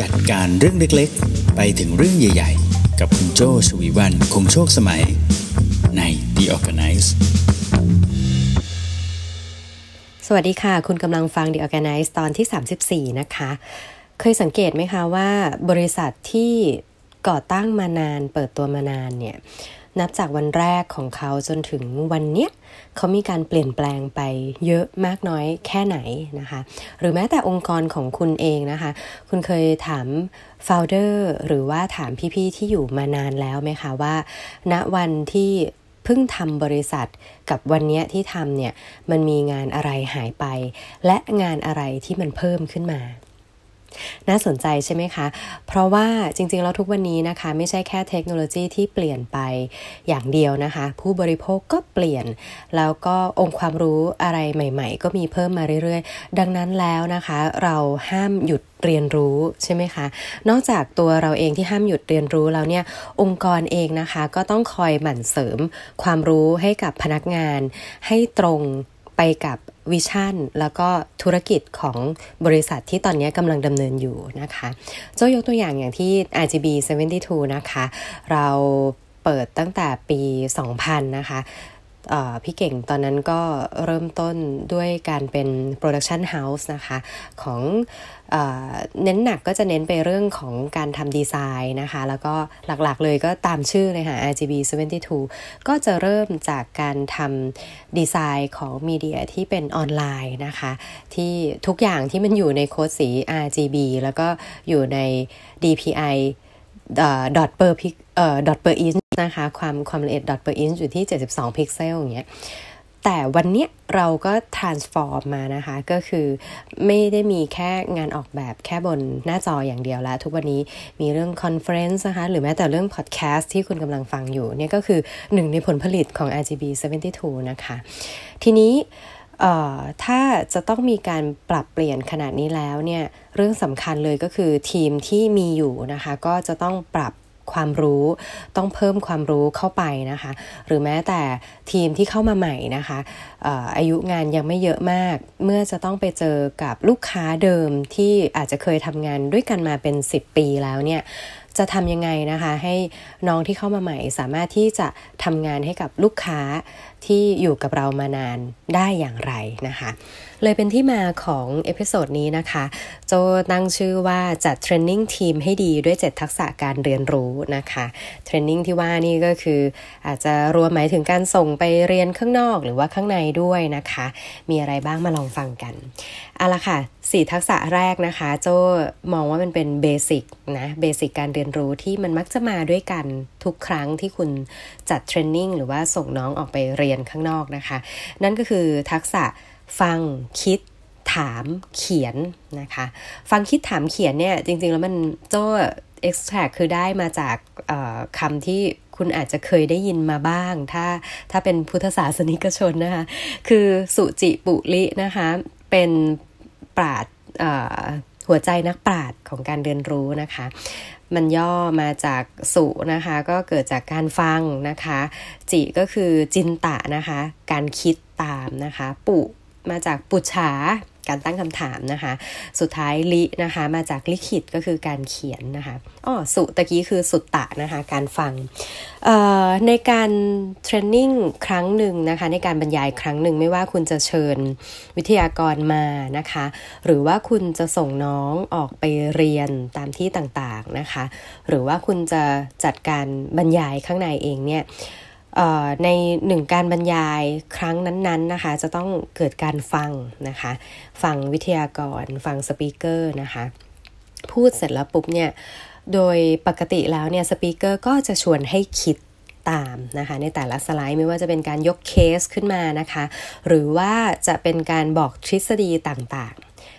จัดการเรื่องเล็กๆ ไปถึงเรื่องใหญ่ๆ กับคุณโจชวีวันคงโชคสมัย ใน The Organize สวัสดีค่ะ คุณกำลังฟัง The Organize ตอนที่ 34 นะคะ เคยสังเกตไหมคะว่าบริษัทที่ก่อตั้งมานานเปิดตัวมานานเนี่ย นับจากวันแรกของเขาจนถึงวันเนี้ยเขามีการเปลี่ยนแปลงไปเยอะมากน้อยแค่ไหนนะคะ หรือแม้แต่องค์กรของคุณเองนะคะ คุณเคยถามโฟลเดอร์หรือว่าถามพี่ๆที่อยู่มานานแล้วไหมคะว่า ณวันที่เพิ่งทำบริษัทกับวันนี้ที่ทำเนี่ยมันมีงานอะไรหายไป และงานอะไรที่มันเพิ่มขึ้นมา น่าสนใจใช่ไหมคะ เพราะว่าจริงๆแล้วทุกวันนี้นะคะ ไม่ใช่แค่เทคโนโลยีที่เปลี่ยนไปอย่างเดียวนะคะ ผู้บริโภคก็เปลี่ยน แล้วก็องค์ความรู้อะไรใหม่ ๆ ก็มีเพิ่มมาเรื่อยๆ ดังนั้นแล้วนะคะ เราห้ามหยุดเรียนรู้ใช่ไหมคะ นอกจากตัวเราเองที่ห้ามหยุดเรียนรู้แล้วเนี่ยองค์กรเองนะคะ ก็ต้องคอยหมั่นเสริมความรู้ให้กับพนักงานให้ตรง ไปกับวิชั่นแล้วก็ธุรกิจของบริษัทที่ตอนนี้กำลังดำเนินอยู่นะคะ เจ้ายกตัวอย่างอย่างที่ RGB 72 นะคะ เราเปิดตั้งแต่ปี 2000 นะคะ พี่เก่งตอนนั้นก็เริ่มต้นด้วยการเป็น production house นะคะของเน้นหนักก็จะเน้นไปเรื่องของการทำดีไซน์นะคะ แล้วก็หลักๆเลยก็ตามชื่อเลยค่ะ RGB 72 ก็จะเริ่มจากการทำดีไซน์ของ media ที่เป็นออนไลน์นะคะ ที่ทุกอย่างที่มันอยู่ในโค้ดสี RGB แล้วก็อยู่ใน DPI dot per pix เอ่อ dot per inch นะคะ ความความละเอียด dot per inch อยู่ที่ 72 พิกเซลอย่างเงี้ยแต่วันนี้เราก็ transform มานะคะ ก็คือไม่ได้มีแค่งานออกแบบแค่บนหน้าจออย่างเดียวแล้ว ทุกวันนี้มีเรื่อง conference นะคะ หรือแม้แต่เรื่อง podcast ที่คุณกำลังฟังอยู่เนี่ยก็คือหนึ่งในผลผลิตของ RGB 72 นะคะ ทีนี้ถ้าจะต้องมีการปรับเปลี่ยนขนาดนี้แล้วเนี่ย เรื่องสำคัญเลยก็คือทีมที่มีอยู่นะคะ ก็จะต้องปรับ ความรู้ ต้องเพิ่มความรู้เข้าไปนะคะ หรือแม้แต่ทีมที่เข้ามาใหม่นะคะอายุงานยังไม่เยอะมาก เมื่อจะต้องไปเจอกับลูกค้าเดิมที่อาจจะเคยทำงานด้วยกันมาเป็น 10 ปีแล้วเนี่ยจะทำยังไงนะคะ ให้น้องที่เข้ามาใหม่สามารถที่จะทำงานให้กับลูกค้า ที่อยู่กับเรามานานได้อย่างไรนะคะ เลยเป็นที่มาของ episode นี้นะคะ โจตั้งชื่อว่าจัด training ทีมให้ดีด้วย 7 ทักษะการเรียนรู้นะคะ training ที่ว่านี่ก็คืออาจจะรวมหมายถึงการส่งไปเรียนข้างนอกหรือว่าข้างในด้วยนะคะ มีอะไรบ้างมาลองฟังกันเอาละค่ะ สี่ทักษะแรกนะคะ โจมองว่ามันเป็น basicนะเบสิกการเรียนรู้ที่มันมักจะมาด้วยกันทุกครั้งที่คุณจัดเทรนนิ่งหรือว่าส่งน้องออกไปเรียนข้างนอกนะคะ นั่นก็คือทักษะฟังคิดถามเขียนนะคะ ฟังคิดถามเขียนเนี่ย จริง ๆ แล้วมันโจ้ extract คือได้มาจากคำที่คุณอาจจะเคยได้ยินมาบ้าง ถ้าถ้าเป็นพุทธศาสนิกชนนะคะ คือสุจิปุลินะคะ เป็น ปราดหัวใจนักปราดของการเรียนรู้นะคะ มันย่อมาจากสุนะคะ ก็เกิดจากการฟังนะคะ จิก็คือจินตะนะคะ การคิดตามนะคะ ปุมาจากปุชา การตั้งคำถามนะคะ สุดท้ายลินะคะ มาจากลิขิตก็คือการเขียนนะคะอ๋อสุตะกี้คือสุตตะนะคะ การฟังในการเทรนนิ่งครั้งหนึ่งนะคะ ในการบรรยายครั้งหนึ่งไม่ว่าคุณจะเชิญวิทยากรมานะคะ หรือว่าคุณจะส่งน้องออกไปเรียนตามที่ต่างๆนะคะ หรือว่าคุณจะจัดการบรรยายข้างในเองเนี่ย ในหนึ่งการบรรยายครั้งนั้นๆนะคะ จะต้องเกิดการฟังนะคะ ฟังวิทยากร ฟังสปีกเกอร์นะคะ พูดเสร็จแล้วปุ๊บเนี่ยโดยปกติแล้วเนี่ยสปีกเกอร์ก็จะชวนให้คิดตามนะคะ ในแต่ละสไลด์ไม่ว่าจะเป็นการยกเคสขึ้นมานะคะ หรือว่าจะเป็นการบอกทฤษฎีต่าง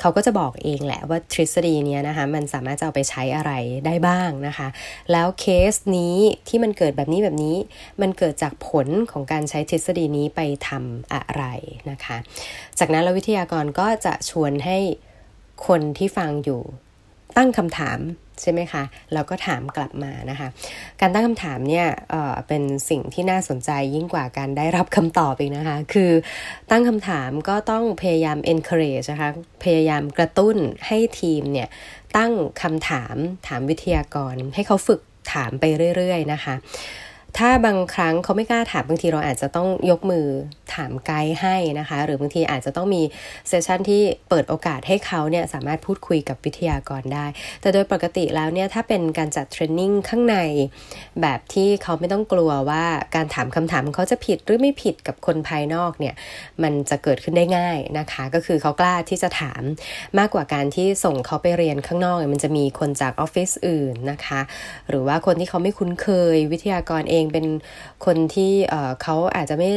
เขาก็จะบอกเองแหละว่าทฤษฎีนี้นะคะมันสามารถจะเอาไปใช้อะไรได้บ้างนะคะ แล้วเคสนี้ที่มันเกิดแบบนี้แบบนี้ มันเกิดจากผลของการใช้ทฤษฎีนี้ไปทำอะไรนะคะ จากนั้นแล้ววิทยากรก็จะชวนให้คนที่ฟังอยู่ ตั้งคำถามใช่ไหมคะ เราก็ถามกลับมานะคะ การตั้งคำถามเนี่ยเเป็นสิ่งที่น่าสนใจยิ่งกว่าการได้รับคำตอบอีกนะคะ คือตั้งคำถามก็ต้องพยายาม encourage นะคะ พยายามกระตุ้นให้ทีมเนี่ยตั้งคำถามถามวิทยากร ให้เขาฝึกถามไปเรื่อย ๆ นะคะ ถ้าบางครั้งเขาไม่กล้าถามบางทีเราอาจจะต้องยกมือถามไกด์ให้นะคะ หรือบางทีอาจจะต้องมีเซสชันที่เปิดโอกาสให้เขาเนี่ยสามารถพูดคุยกับวิทยากรได้ แต่โดยปกติแล้วเนี่ยถ้าเป็นการจัดเทรนนิ่งข้างใน แบบที่เขาไม่ต้องกลัวว่าการถามคำถามเขาจะผิดหรือไม่ผิดกับคนภายนอกเนี่ยมันจะเกิดขึ้นได้ง่ายนะคะ ก็คือเขากล้าที่จะถามมากกว่าการที่ส่งเขาไปเรียนข้างนอก มันจะมีคนจากออฟฟิศอื่นนะคะ หรือว่าคนที่เขาไม่คุ้นเคยวิทยากรเองเป็นคนที่เขาอาจจะไม่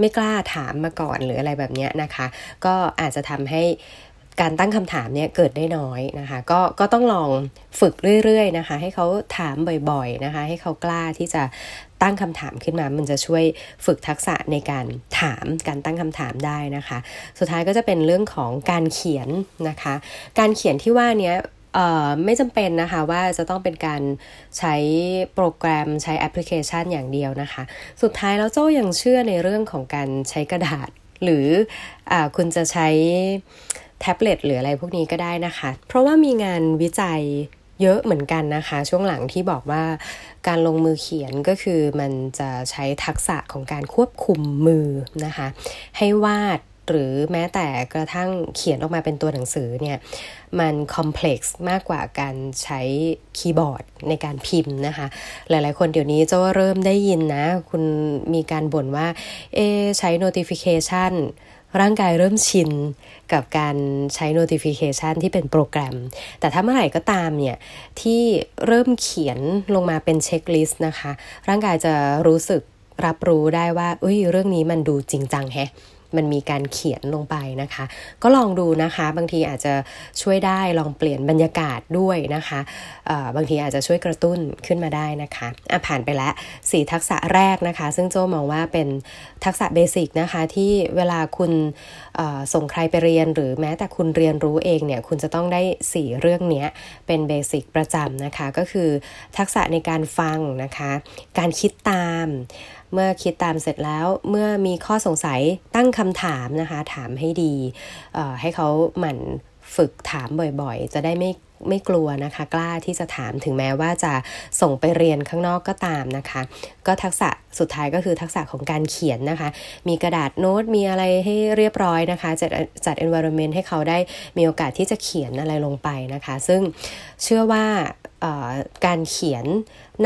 ไม่กล้าถามมาก่อนหรืออะไรแบบนี้นะคะ ก็อาจจะทำให้การตั้งคำถามเนี่ยเกิดได้น้อยนะคะ ก็ก็ต้องลองฝึกเรื่อยๆนะคะ ให้เขาถามบ่อยๆนะคะ ให้เขากล้าที่จะตั้งคำถามขึ้นมา มันจะช่วยฝึกทักษะในการถามการตั้งคำถามได้นะคะ สุดท้ายก็จะเป็นเรื่องของการเขียนนะคะ การเขียนที่ว่านี้ ไม่จำเป็นนะคะว่าจะต้องเป็นการใช้โปรแกรมใช้แอปพลิเคชันอย่างเดียวนะคะ สุดท้ายแล้วโจ้ยังเชื่อในเรื่องของการใช้กระดาษ หรืออคุณจะใช้แท็บเล็ตหรืออะไรพวกนี้ก็ได้นะคะ เพราะว่ามีงานวิจัยเยอะเหมือนกันนะคะ ช่วงหลังที่บอกว่าการลงมือเขียนก็คือมันจะใช้ทักษะของการควบคุมมือนะคะ ให้วาด หรือแม้แต่กระทั่งเขียนออกมาเป็นตัวหนังสือเนี่ยมัน complex มากกว่าการใช้คีย์บอร์ดในการพิมพ์นะคะ หลายๆ คนเดี๋ยวนี้จะเริ่มได้ยินนะ คุณมีการบ่นว่าเอใช้ notification ร่างกายเริ่มชินกับการใช้ notification ที่เป็นโปรแกรม แต่ถ้าเมื่อไหร่ก็ตามเนี่ย ที่เริ่มเขียนลงมาเป็น checklist นะคะ ร่างกายจะรู้สึกรับรู้ได้ว่าอุ้ยเรื่องนี้มันดูจริงจังแฮะ มันมีการเขียนลงไปนะคะ ก็ลองดูนะคะ บางทีอาจจะช่วยได้ลองเปลี่ยนบรรยากาศด้วยนะคะบางทีอาจจะช่วยกระตุ้นขึ้นมาได้นะคะะผ่านไปแล้วสี่ทักษะแรกนะคะ ซึ่งโจมองว่าเป็นทักษะเบสิกนะคะที่เวลาคุณส่งใครไปเรียน หรือแม้แต่คุณเรียนรู้เองเนี่ยคุณจะต้องได้ 4 เรื่องนี้เป็นเบสิกประจำนะคะ ก็คือทักษะในการฟังนะคะ การคิดตาม เมื่อคิดตามเสร็จแล้วเมื่อมีข้อสงสัยตั้งคำถามนะคะ ถามให้ดี ให้เขาหมั่นฝึกถามบ่อยๆ จะได้ไม่ไม่กลัวนะคะ กล้าที่จะถามถึงแม้ว่าจะส่งไปเรียนข้างนอกก็ตามนะคะ ก็ทักษะสุดท้ายก็คือทักษะของการเขียนนะคะ มีกระดาษโน้ตมีอะไรให้เรียบร้อยนะคะจัดจัด environment ให้เขาได้มีโอกาสที่จะเขียนอะไรลงไปนะคะ ซึ่งเชื่อว่า การเขียน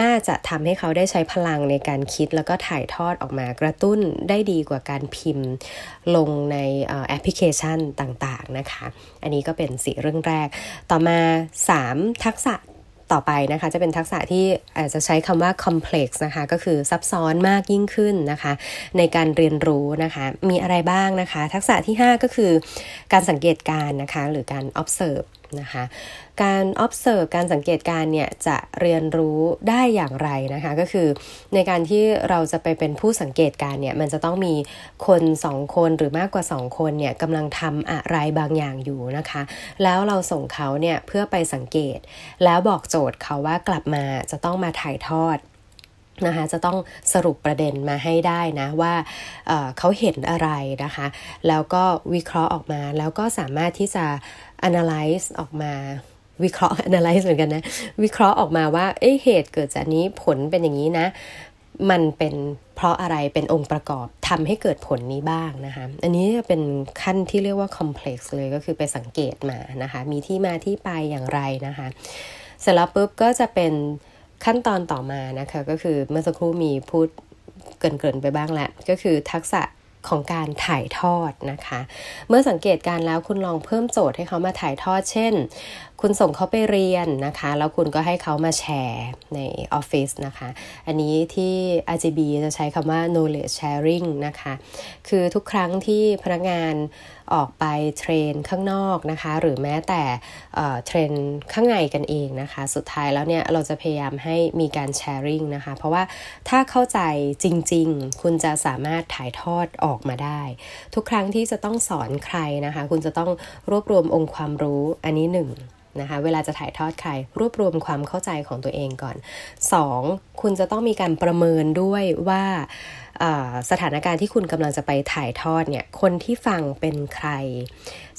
น่าจะทำให้เขาได้ใช้พลังในการคิดแล้วก็ถ่ายทอดออกมากระตุ้นได้ดีกว่าการพิมพ์ลงในแอปพลิเคชันต่างๆนะคะ อันนี้ก็เป็นสีเรื่องแรก ต่อมา 3 ทักษะต่อไปนะคะ จะเป็นทักษะที่อาจจะใช้คำว่า complex นะคะ ก็คือซับซ้อนมากยิ่งขึ้นนะคะ ในการเรียนรู้นะคะ มีอะไรบ้างนะคะ ทักษะที่ 5 ก็คือการสังเกตการนะคะ หรือการ observe นะคะ การ observe การสังเกตการเนี่ยจะเรียนรู้ได้อย่างไรนะคะ ก็คือในการที่เราจะไปเป็นผู้สังเกตการเนี่ยมันจะต้องมีคนสองคนหรือมากกว่าสองคนเนี่ยกำลังทำอะไรบางอย่างอยู่นะคะ แล้วเราส่งเขาเนี่ยเพื่อไปสังเกต แล้วบอกโจทย์เขาว่ากลับมาจะต้องมาถ่ายทอด นะคะจะต้องสรุปประเด็นมาให้ได้นะว่าเเขาเห็นอะไรนะคะ แล้วก็วิเคราะห์ออกมา แล้วก็สามารถที่จะ analyze ออกมาวิเคราะห์ analyze เหมือนกันนะ วิเคราะห์ออกมาว่าเอ้เหตุเกิดจากนี้ผลเป็นอย่างนี้นะ มันเป็นเพราะอะไรเป็นองค์ประกอบทำให้เกิดผลนี้บ้างนะคะ อันนี้เป็นขั้นที่เรียกว่า complex เลยก็คือไปสังเกตมานะคะ มีที่มาที่ไปอย่างไรนะคะ เสร็จแล้วปุ๊บก็จะเป็น ขั้นตอนต่อมานะคะก็คือเมื่อสักครู่มีพูดเกินๆไปบ้างแหละก็คือทักษะของการถ่ายทอดนะคะ เมื่อสังเกตการแล้วคุณลองเพิ่มโจทย์ให้เขามาถ่ายทอด เช่น คุณส่งเขาไปเรียนนะคะ แล้วคุณก็ให้เขามาแชร์ในออฟฟิศนะคะ อันนี้ที่ RGB จะใช้คำว่า knowledge sharing นะคะ คือทุกครั้งที่พนักงานออกไปเทรนข้างนอกนะคะ หรือแม้แต่เทรนข้างในกันเองนะคะ สุดท้ายแล้วเนี่ยเราจะพยายามให้มีการแชร์ริงนะคะ เพราะว่าถ้าเข้าใจจริง ๆ คุณจะสามารถถ่ายทอดออกมาได้ ทุกครั้งที่จะต้องสอนใครนะคะ คุณจะต้องรวบรวมองค์ความรู้อันนี้หนึ่งนะคะเวลาจะถ่ายทอดใคร รวบรวมความเข้าใจของตัวเองก่อน 2. คุณจะต้องมีการประเมินด้วยว่าสถานการณ์ที่คุณกำลังจะไปถ่ายทอดเนี่ยคนที่ฟังเป็นใคร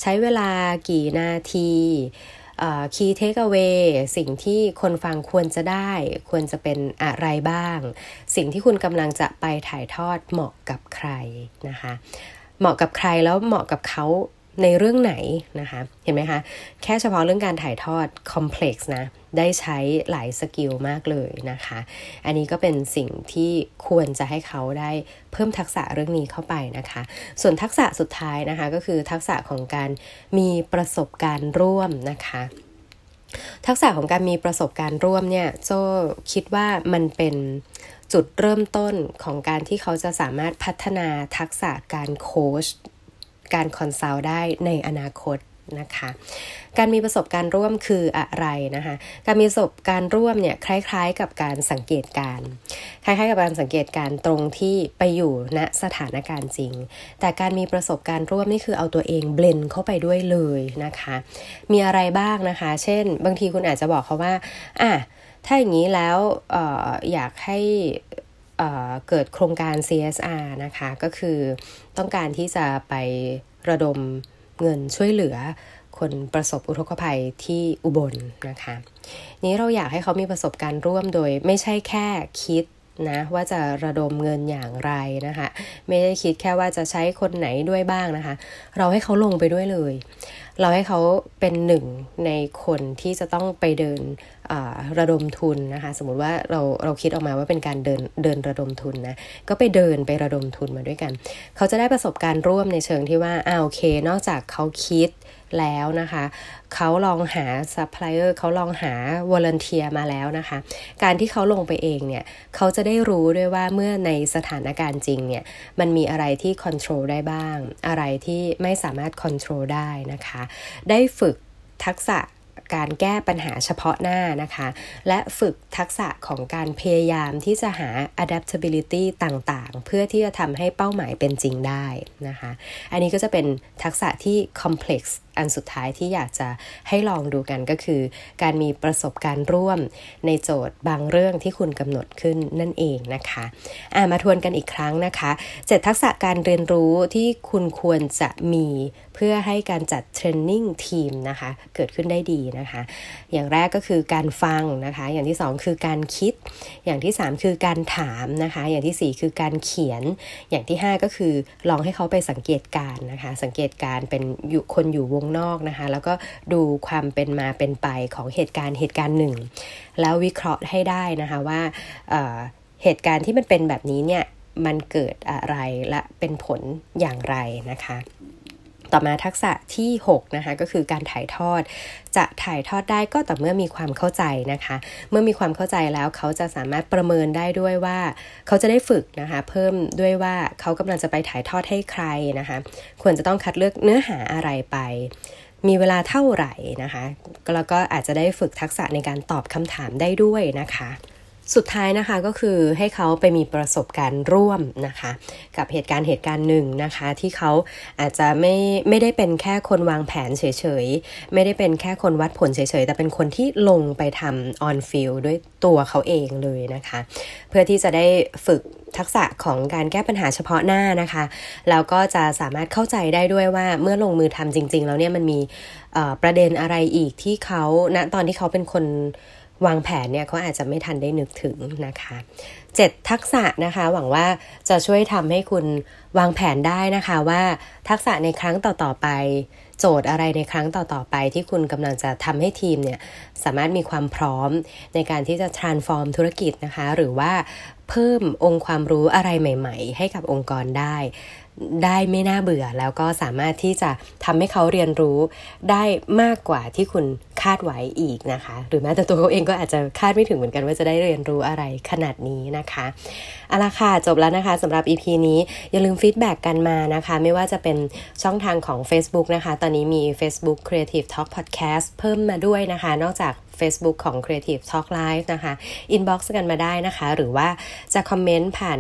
ใช้เวลากี่นาทีคีย์เทคเวสิ่งที่คนฟังควรจะได้ ควรจะเป็นอะไรบ้าง สิ่งที่คุณกำลังจะไปถ่ายทอดเหมาะกับใครนะคะเหมาะกับใครแล้วเหมาะกับเขา ในเรื่องไหนนะคะ เห็นไหมคะ แค่เฉพาะเรื่องการถ่ายทอด complex นะ ได้ใช้หลาย skill มากเลยนะคะ อันนี้ก็เป็นสิ่งที่ควรจะให้เขาได้เพิ่มทักษะเรื่องนี้เข้าไปนะคะ ส่วนทักษะสุดท้ายนะคะ ก็คือทักษะของการมีประสบการณ์ร่วมนะคะทักษะของการมีประสบการณ์ร่วมเนี่ยโจคิดว่ามันเป็นจุดเริ่มต้นของการที่เขาจะสามารถพัฒนาทักษะการโค้ช การ consult ได้ในอนาคตนะคะการมีประสบการณ์ร่วมคืออะไรนะคะการมีประสบการณ์ร่วมเนี่ยคล้าย ๆ กับการสังเกตการคล้ายๆ กับการสังเกตการตรงที่ไปอยู่ณสถานการณ์จริง แต่การมีประสบการณ์ร่วมนี่คือเอาตัวเองเบลนเข้าไปด้วยเลยนะคะ มีอะไรบ้างนะคะ เช่น บางทีคุณอาจจะบอกเขาว่าอะถ้าอย่างนี้แล้วอออยากให้ เกิดโครงการ CSR นะคะ ก็คือต้องการที่จะไประดมเงินช่วยเหลือคนประสบอุทกภัยที่อุบลนะคะ นี้เราอยากให้เขามีประสบการณ์ร่วมโดยไม่ใช่แค่คิดนะว่าจะระดมเงินอย่างไรนะคะ ไม่ได้คิดแค่ว่าจะใช้คนไหนด้วยบ้างนะคะ เราให้เขาลงไปด้วยเลย เราให้เขาเป็นหนึ่งในคนที่จะต้องไปเดินระดมทุนนะคะ สมมติว่าเราเราคิดออกมาว่าเป็นการเดินเดินระดมทุนนะก็ไปเดินไประดมทุนมาด้วยกัน เขาจะได้ประสบการณ์ร่วมในเชิงที่ว่าอ่าโอเค นอกจากเขาคิด แล้วนะคะเขาลองหาซัพพลายเออร์เขาลองหา volunteer มาแล้วนะคะ การที่เขาลงไปเองเนี่ยเขาจะได้รู้ด้วยว่าเมื่อในสถานการณ์จริงเนี่ยมันมีอะไรที่ควบคุมได้บ้าง อะไรที่ไม่สามารถควบคุมได้นะคะ ได้ฝึกทักษะการแก้ปัญหาเฉพาะหน้านะคะ และฝึกทักษะของการพยายามที่จะหา adaptability ต่างๆ เพื่อที่จะทำให้เป้าหมายเป็นจริงได้นะคะ อันนี้ก็จะเป็นทักษะที่ complex อันสุดท้ายที่อยากจะให้ลองดูกันก็คือ การมีประสบการณ์ร่วมในโจทย์บางเรื่องที่คุณกำหนดขึ้นนั่นเองนะคะามาทวนกันอีกครั้งนะคะเจ็ทักษะการเรียนรู้ที่คุณควรจะมีเพื่อให้การจัดเทรนนิ่งทีมนะคะเกิดขึ้นได้ดีนะคะ อย่างแรกก็คือการฟังนะคะ อย่างที่ 2 คือการคิด อย่างที่ 3 คือการถามนะคะ อย่างที่ 4 คือการเขียน อย่างที่ 5 ก็คือลองให้เขาไปสังเกตการนะคะ สังเกตการเป็นอยู่คนอยู่วงนอกนะคะ แล้วก็ดูความเป็นมาเป็นไปของเหตุการณ์เหตุการณ์หนึ่ง แล้ววิเคราะห์ให้ได้นะคะว่าเหตุการณ์ที่มันเป็นแบบนี้เนี่ยมันเกิดอะไรและเป็นผลอย่างไรนะคะ ต่อมาทักษะที่ 6 นะคะ ก็คือการถ่ายทอด จะถ่ายทอดได้ก็ต่อเมื่อมีความเข้าใจนะคะ เมื่อมีความเข้าใจแล้วเขาจะสามารถประเมินได้ด้วยว่า เขาจะได้ฝึกนะคะ เพิ่มด้วยว่าเขากำลังจะไปถ่ายทอดให้ใครนะคะ ควรจะต้องคัดเลือกเนื้อหาอะไรไปมีเวลาเท่าไหร่นะคะ แล้วก็อาจจะได้ฝึกทักษะในการตอบคำถามได้ด้วยนะคะ สุดท้ายนะคะก็คือให้เขาไปมีประสบการณ์ร่วมนะคะ กับเหตุการณ์เหตุการณ์หนึ่งนะคะ ที่เขาอาจจะไม่ไม่ได้เป็นแค่คนวางแผนเฉยๆ ไม่ได้เป็นแค่คนวัดผลเฉยๆ แต่เป็นคนที่ลงไปทำ on field ด้วยตัวเขาเองเลยนะคะ เพื่อที่จะได้ฝึกทักษะของการแก้ปัญหาเฉพาะหน้านะคะแล้วก็จะสามารถเข้าใจได้ด้วยว่าเมื่อลงมือทำจริง ๆ แล้วเนี่ยมันมีประเด็นอะไรอีกที่เขาณตอนที่เขาเป็นคน วางแผนเนี่ยเขาอาจจะไม่ทันได้นึกถึงนะคะ 7 ทักษะนะคะ หวังว่าจะช่วยทำให้คุณวางแผนได้นะคะว่าทักษะในครั้งต่อๆไป โจทย์อะไรในครั้งต่อๆไป ที่คุณกำลังจะทำให้ทีมเนี่ยสามารถมีความพร้อมในการที่จะ transform ธุรกิจนะคะ หรือว่าเพิ่มองค์ความรู้อะไรใหม่ ๆ ให้กับองค์กรได้ ได้ไม่น่าเบื่อ แล้วก็สามารถที่จะทำให้เขาเรียนรู้ได้มากกว่าที่คุณคาดไว้อีกนะคะ หรือแม้แต่ตัวเขาเองก็อาจจะคาดไม่ถึงเหมือนกันว่าจะได้เรียนรู้อะไรขนาดนี้นะคะเอาละค่ะจบแล้วนะคะสำหรับ EP นี้อย่าลืมฟีดแบ็กกันมานะคะ ไม่ว่าจะเป็นช่องทางของ Facebook นะคะ ตอนนี้มี Facebook Creative Talk Podcast เพิ่มมาด้วยนะคะ นอกจาก Facebook ของ Creative Talk Live นะคะ inbox กันมาได้นะคะ หรือว่าจะคอมเมนต์ผ่าน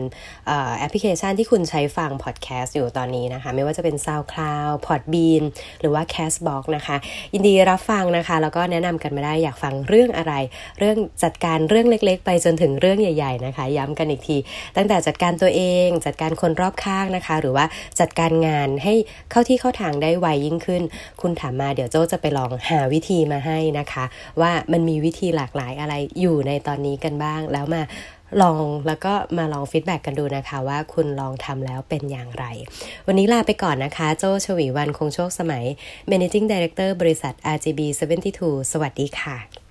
แอปพลิเคชันที่คุณใช้ฟังพอดแคสต์อยู่ตอนนี้นะคะ ไม่ว่าจะเป็น SoundCloud Podbean หรือว่า Castbox นะคะ ยินดีรับฟังนะคะ แล้วก็แนะนำกันมาได้อยากฟังเรื่องอะไร เรื่องจัดการเรื่องเล็ก ๆ ไปจนถึงเรื่องใหญ่ ๆ นะคะ ย้ำกันอีกที ตั้งแต่จัดการตัวเอง จัดการคนรอบข้างนะคะ หรือว่าจัดการงานให้เข้าที่เข้าทางได้ไวยิ่งขึ้น คุณถามมาเดี๋ยวโจ้จะไปลองหาวิธีมาให้นะคะ ว่ามันมีวิธีหลากหลายอะไรอยู่ในตอนนี้กันบ้าง แล้วมาลองแล้วก็มาลอง feedback กันดูนะคะว่าคุณลองทำแล้วเป็นอย่างไร วันนี้ลาไปก่อนนะคะ โจชวีวันคงโชคสมัย Managing Director บริษัท RGB 72 สวัสดีค่ะ